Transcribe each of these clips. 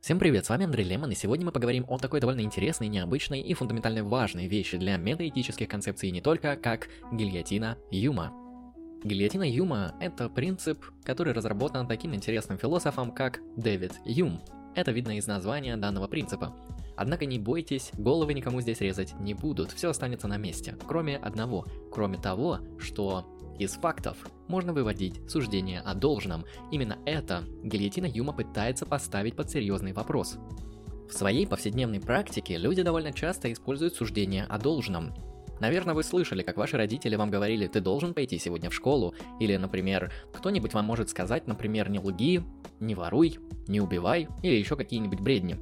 Всем привет, с вами Андрей Лемон, и сегодня мы поговорим о такой довольно интересной, необычной и фундаментально важной вещи для метаэтических концепций не только, как гильотина Юма. Гильотина Юма – это принцип, который разработан таким интересным философом, как Дэвид Юм. Это видно из названия данного принципа. Однако не бойтесь, головы никому здесь резать не будут, все останется на месте, кроме одного, кроме того, что из фактов можно выводить суждение о должном. Именно это гильотина Юма пытается поставить под серьезный вопрос. В своей повседневной практике люди довольно часто используют суждение о должном. Наверное, вы слышали, как ваши родители вам говорили, ты должен пойти сегодня в школу, или, например, кто-нибудь вам может сказать, например, не лги, не воруй, не убивай, или еще какие-нибудь бредни.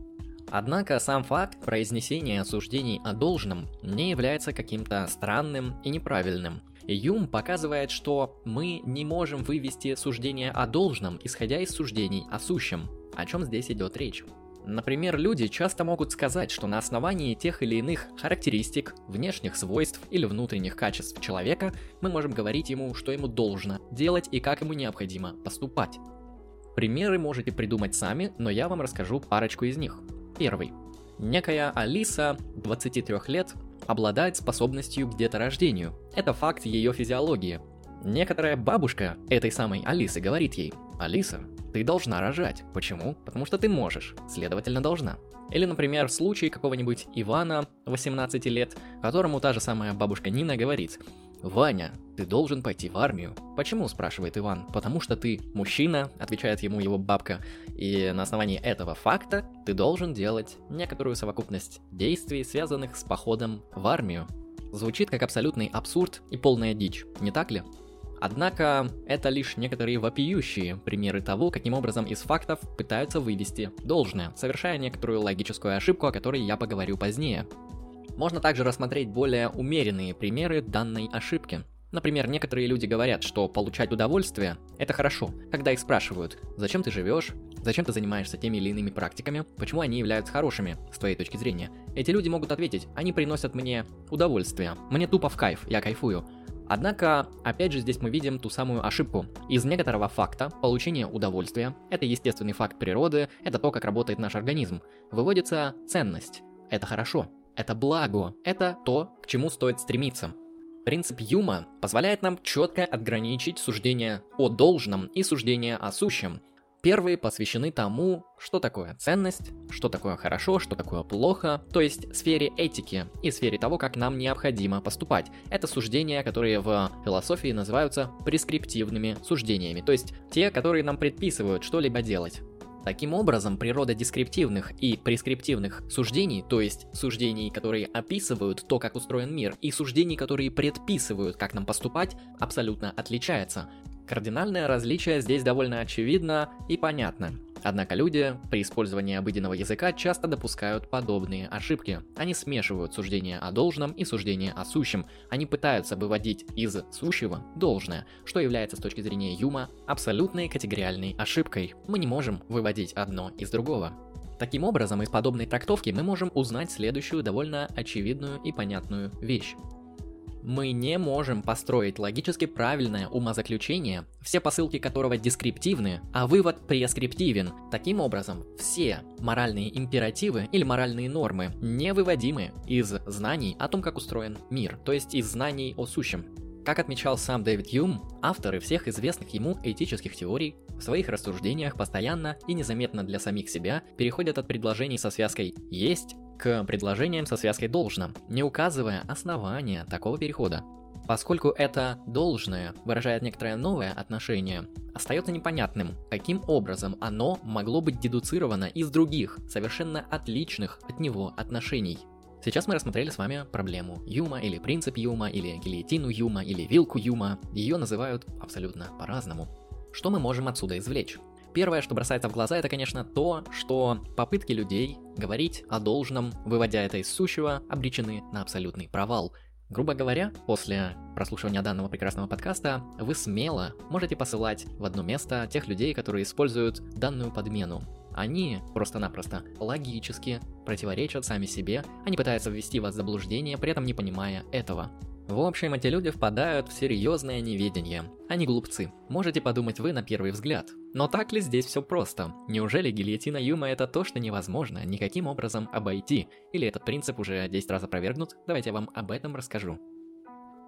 Однако сам факт произнесения суждений о должном не является каким-то странным и неправильным. Юм показывает, что мы не можем вывести суждение о должном, исходя из суждений о сущем. О чем здесь идет речь? Например, люди часто могут сказать, что на основании тех или иных характеристик, внешних свойств или внутренних качеств человека мы можем говорить ему, что ему должно делать и как ему необходимо поступать. Примеры можете придумать сами, но я вам расскажу парочку из них. Первый. Некая Алиса, 23 лет, обладает способностью к деторождению. Это факт ее физиологии. Некоторая бабушка этой самой Алисы говорит ей, «Алиса, ты должна рожать. Почему? Потому что ты можешь, следовательно должна». Или, например, случай какого-нибудь Ивана, 18 лет, которому та же самая бабушка Нина говорит, «Ваня, ты должен пойти в армию». «Почему?» – спрашивает Иван. «Потому что ты мужчина», – отвечает ему его бабка. И на основании этого факта ты должен делать некоторую совокупность действий, связанных с походом в армию. Звучит как абсолютный абсурд и полная дичь, не так ли? Однако, это лишь некоторые вопиющие примеры того, каким образом из фактов пытаются вывести должное, совершая некоторую логическую ошибку, о которой я поговорю позднее. Можно также рассмотреть более умеренные примеры данной ошибки. Например, некоторые люди говорят, что получать удовольствие – это хорошо, когда их спрашивают, зачем ты живешь, зачем ты занимаешься теми или иными практиками, почему они являются хорошими, с твоей точки зрения. Эти люди могут ответить, они приносят мне удовольствие, мне тупо в кайф, я кайфую. Однако, опять же, здесь мы видим ту самую ошибку. Из некоторого факта получение удовольствия, это естественный факт природы, это то, как работает наш организм, выводится ценность. Это хорошо. Это благо, это то, к чему стоит стремиться. Принцип Юма позволяет нам четко отграничить суждение о должном и суждение о сущем. Первые посвящены тому, что такое ценность, что такое хорошо, что такое плохо, то есть сфере этики и сфере того, как нам необходимо поступать. Это суждения, которые в философии называются прескриптивными суждениями, то есть те, которые нам предписывают что-либо делать. Таким образом, природа дескриптивных и прескриптивных суждений, то есть суждений, которые описывают то, как устроен мир, и суждений, которые предписывают, как нам поступать, абсолютно отличается. Кардинальное различие здесь довольно очевидно и понятно. Однако люди при использовании обыденного языка часто допускают подобные ошибки. Они смешивают суждение о должном и суждение о сущем. Они пытаются выводить из сущего должное, что является с точки зрения Юма абсолютной категориальной ошибкой. Мы не можем выводить одно из другого. Таким образом, из подобной трактовки мы можем узнать следующую довольно очевидную и понятную вещь. Мы не можем построить логически правильное умозаключение, все посылки которого дескриптивны, а вывод прескриптивен. Таким образом, все моральные императивы или моральные нормы невыводимы из знаний о том, как устроен мир, то есть из знаний о сущем. Как отмечал сам Дэвид Юм, авторы всех известных ему этических теорий в своих рассуждениях постоянно и незаметно для самих себя переходят от предложений со связкой «есть» к предложениям со связкой «должно», не указывая основания такого перехода. Поскольку это «должное» выражает некоторое новое отношение, остается непонятным, каким образом оно могло быть дедуцировано из других, совершенно отличных от него отношений. Сейчас мы рассмотрели с вами проблему Юма, или принцип Юма, или гильотину Юма, или вилку Юма. Ее называют абсолютно по-разному. Что мы можем отсюда извлечь? Первое, что бросается в глаза, это, конечно, то, что попытки людей говорить о должном, выводя это из сущего, обречены на абсолютный провал. Грубо говоря, после прослушивания данного прекрасного подкаста, вы смело можете посылать в одно место тех людей, которые используют данную подмену. Они просто-напросто логически противоречат сами себе, они пытаются ввести вас в заблуждение, при этом не понимая этого. В общем, эти люди впадают в серьезное неведение. Они глупцы. Можете подумать вы на первый взгляд. Но так ли здесь все просто? Неужели гильотина Юма это то, что невозможно никаким образом обойти? Или этот принцип уже 10 раз опровергнут? Давайте я вам об этом расскажу.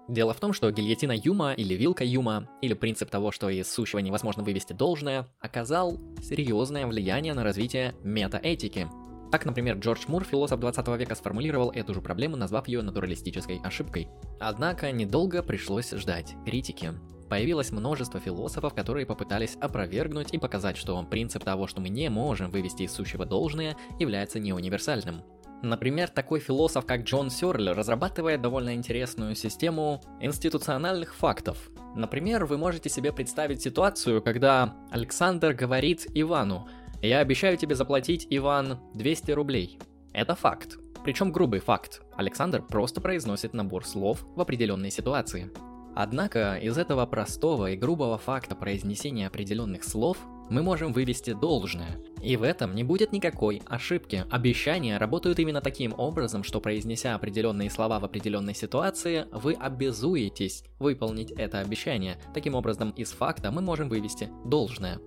Дело в том, что гильотина Юма или вилка Юма, или принцип того, что из сущего невозможно вывести должное, оказал серьезное влияние на развитие метаэтики. Так, например, Джордж Мур, философ 20 века, сформулировал эту же проблему, назвав ее натуралистической ошибкой. Однако недолго пришлось ждать критики. Появилось множество философов, которые попытались опровергнуть и показать, что принцип того, что мы не можем вывести из сущего должное, является неуниверсальным. Например, такой философ, как Джон Сёрль, разрабатывает довольно интересную систему институциональных фактов. Например, вы можете себе представить ситуацию, когда Александр говорит Ивану – я обещаю тебе заплатить, Иван, 200 рублей. Это факт. Причем грубый факт. Александр просто произносит набор слов в определенной ситуации. Однако из этого простого и грубого факта произнесения определенных слов мы можем вывести должное. И в этом не будет никакой ошибки. Обещания работают именно таким образом, что произнеся определенные слова в определенной ситуации, вы обязуетесь выполнить это обещание. Таким образом, из факта мы можем вывести должное.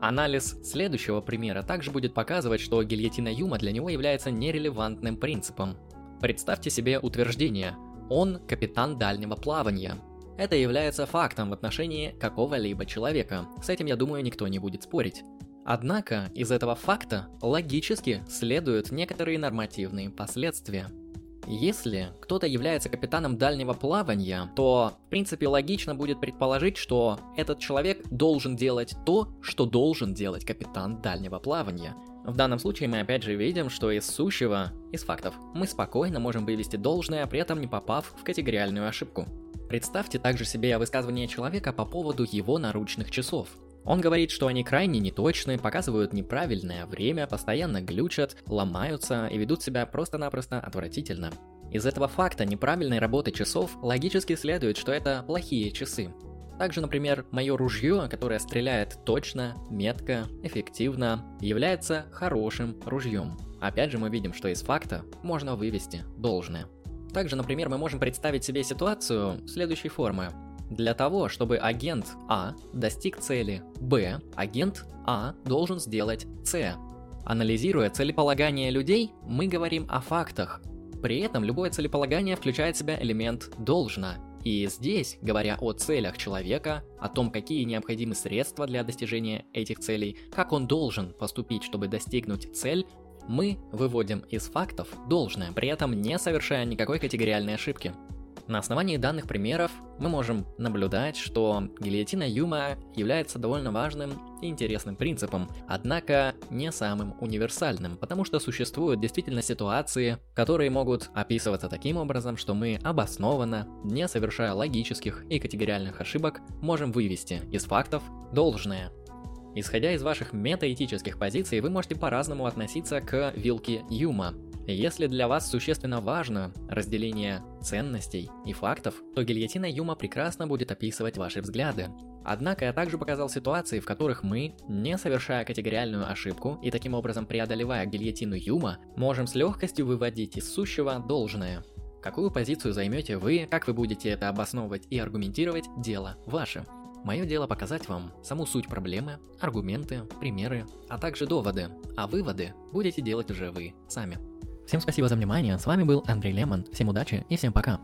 Анализ следующего примера также будет показывать, что гильотина Юма для него является нерелевантным принципом. Представьте себе утверждение «Он капитан дальнего плавания». Это является фактом в отношении какого-либо человека. С этим, я думаю, никто не будет спорить. Однако из этого факта логически следуют некоторые нормативные последствия. Если кто-то является капитаном дальнего плавания, то, в принципе, логично будет предположить, что этот человек должен делать то, что должен делать капитан дальнего плавания. В данном случае мы опять же видим, что из сущего, из фактов, мы спокойно можем вывести должное, при этом не попав в категориальную ошибку. Представьте также себе высказывание человека по поводу его наручных часов. Он говорит, что они крайне неточны, показывают неправильное время, постоянно глючат, ломаются и ведут себя просто-напросто отвратительно. Из этого факта неправильной работы часов логически следует, что это плохие часы. Также, например, мое ружье, которое стреляет точно, метко, эффективно, является хорошим ружьем. Опять же мы видим, что из факта можно вывести должное. Также, например, мы можем представить себе ситуацию следующей формы. Для того, чтобы агент А достиг цели Б, агент А должен сделать С. Анализируя целеполагание людей, мы говорим о фактах. При этом любое целеполагание включает в себя элемент «должно». И здесь, говоря о целях человека, о том, какие необходимы средства для достижения этих целей, как он должен поступить, чтобы достигнуть цель, мы выводим из фактов должное, при этом не совершая никакой категориальной ошибки. На основании данных примеров мы можем наблюдать, что гильотина Юма является довольно важным и интересным принципом, однако не самым универсальным, потому что существуют действительно ситуации, которые могут описываться таким образом, что мы обоснованно, не совершая логических и категориальных ошибок, можем вывести из фактов должное. Исходя из ваших метаэтических позиций, вы можете по-разному относиться к вилке Юма, если для вас существенно важно разделение ценностей и фактов, то гильотина Юма прекрасно будет описывать ваши взгляды. Однако я также показал ситуации, в которых мы, не совершая категориальную ошибку и таким образом преодолевая гильотину Юма, можем с легкостью выводить из сущего должное. Какую позицию займете вы, как вы будете это обосновывать и аргументировать, дело ваше. Мое дело показать вам саму суть проблемы, аргументы, примеры, а также доводы, а выводы будете делать уже вы сами. Всем спасибо за внимание, с вами был Андрей Лемон, всем удачи и всем пока.